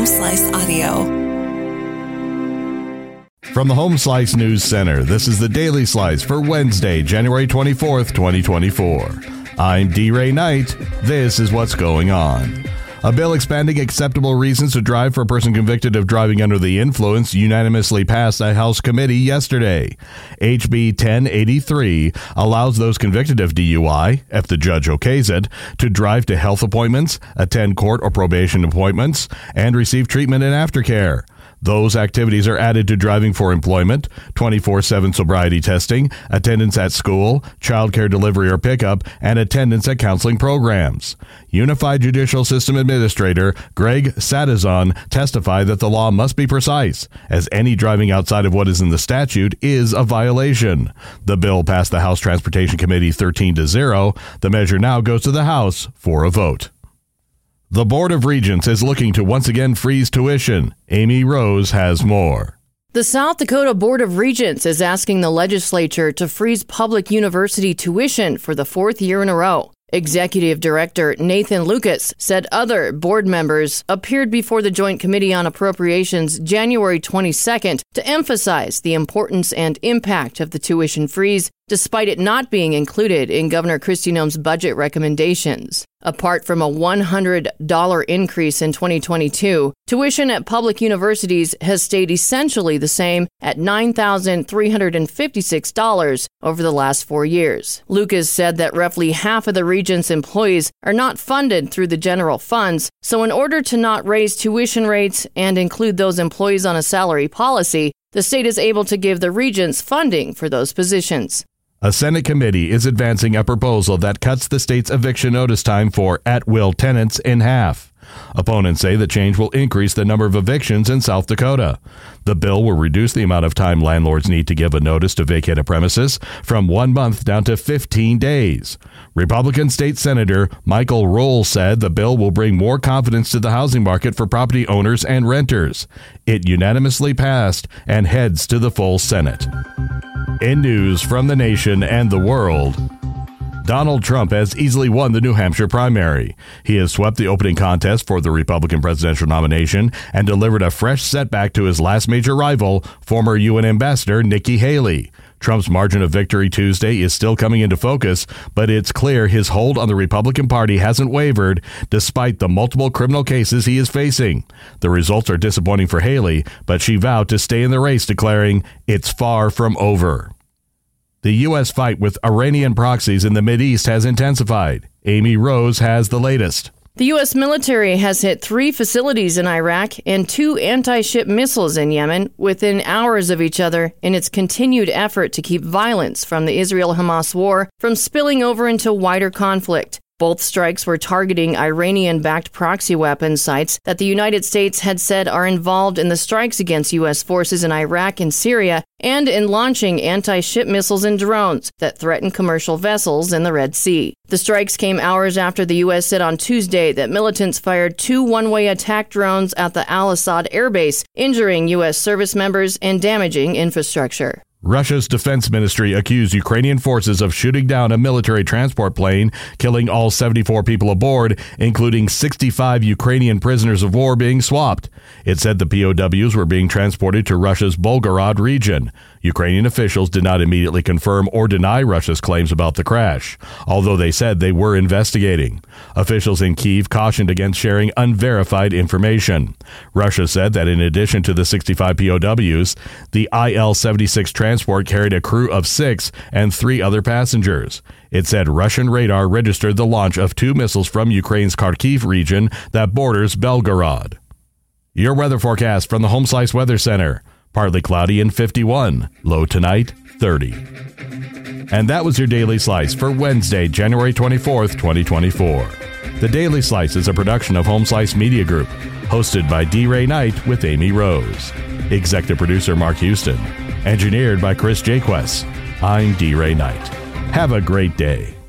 Home Slice Audio. From the Home Slice News Center, this is the Daily Slice for Wednesday, January 24th, 2024. I'm D. Ray Knight. This is what's going on. A bill expanding acceptable reasons to drive for a person convicted of driving under the influence unanimously passed a House committee yesterday. HB 1083 allows those convicted of DUI, if the judge okays it, to drive to health appointments, attend court or probation appointments, and receive treatment and aftercare. Those activities are added to driving for employment, 24 7 sobriety testing, attendance at school, childcare delivery or pickup, and attendance at counseling programs. Unified Judicial System Administrator Greg Sattizahn testified that the law must be precise, as any driving outside of what is in the statute is a violation. The bill passed the House Transportation Committee 13 to 0. The measure now goes to the House for a vote. The Board of Regents is looking to once again freeze tuition. Amy Rose has more. The South Dakota Board of Regents is asking the legislature to freeze public university tuition for the fourth year in a row. Executive Director Nathan Lukkes said other board members appeared before the Joint Committee on Appropriations January 22nd to emphasize the importance and impact of the tuition freeze, despite it not being included in Governor Kristi Noem's budget recommendations. Apart from a $100 increase in 2022, tuition at public universities has stayed essentially the same at $9,356 over the last four years. Lukkes said that roughly half of the Regents' employees are not funded through the general funds, so in order to not raise tuition rates and include those employees on a salary policy, the state is able to give the Regents funding for those positions. A Senate committee is advancing a proposal that cuts the state's eviction notice time for at will tenants in half. Opponents say the change will increase the number of evictions in South Dakota. The bill will reduce the amount of time landlords need to give a notice to vacate a premises from one month down to 15 days. Republican State Senator Michael Rohl said the bill will bring more confidence to the housing market for property owners and renters. It unanimously passed and heads to the full Senate. In news from the nation and the world, Donald Trump has easily won the New Hampshire primary. He has swept the opening contest for the Republican presidential nomination and delivered a fresh setback to his last major rival, former UN ambassador Nikki Haley. Trump's margin of victory Tuesday is still coming into focus, but it's clear his hold on the Republican Party hasn't wavered despite the multiple criminal cases he is facing. The results are disappointing for Haley, but she vowed to stay in the race, declaring, It's far from over. The U.S. fight with Iranian proxies in the East has intensified. Amy Rose has the latest. The U.S. military has hit three facilities in Iraq and two anti ship missiles in Yemen within hours of each other in its continued effort to keep violence from the Israel Hamas war from spilling over into wider conflict. Both strikes were targeting Iranian backed proxy weapon sites that the United States had said are involved in the strikes against U.S. forces in Iraq and Syria and in launching anti ship missiles and drones that threaten commercial vessels in the Red Sea. The strikes came hours after the U.S. said on Tuesday that militants fired two one way attack drones at the Al Asad airbase, injuring U.S. service members and damaging infrastructure. Russia's defense ministry accused Ukrainian forces of shooting down a military transport plane, killing all 74 people aboard, including 65 Ukrainian prisoners of war being swapped. It said the POWs were being transported to Russia's Volgograd region. Ukrainian officials did not immediately confirm or deny Russia's claims about the crash, although they said they were investigating. Officials in Kiev cautioned against sharing unverified information. Russia said that in addition to the 65 POWs, the IL 76 transport carried a crew of six and three other passengers. It said Russian radar registered the launch of two missiles from Ukraine's Kharkiv region that borders Belgorod. Your weather forecast from the Home Slice Weather Center. Partly cloudy and 51. Low tonight, 30. And that was your Daily Slice for Wednesday, January 24th, 2024. The Daily Slice is a production of Home Slice Media Group, hosted by D. Ray Knight with Amy Rose. Executive producer Mark Houston. Engineered by Chris Jaques. I'm D. Ray Knight. Have a great day.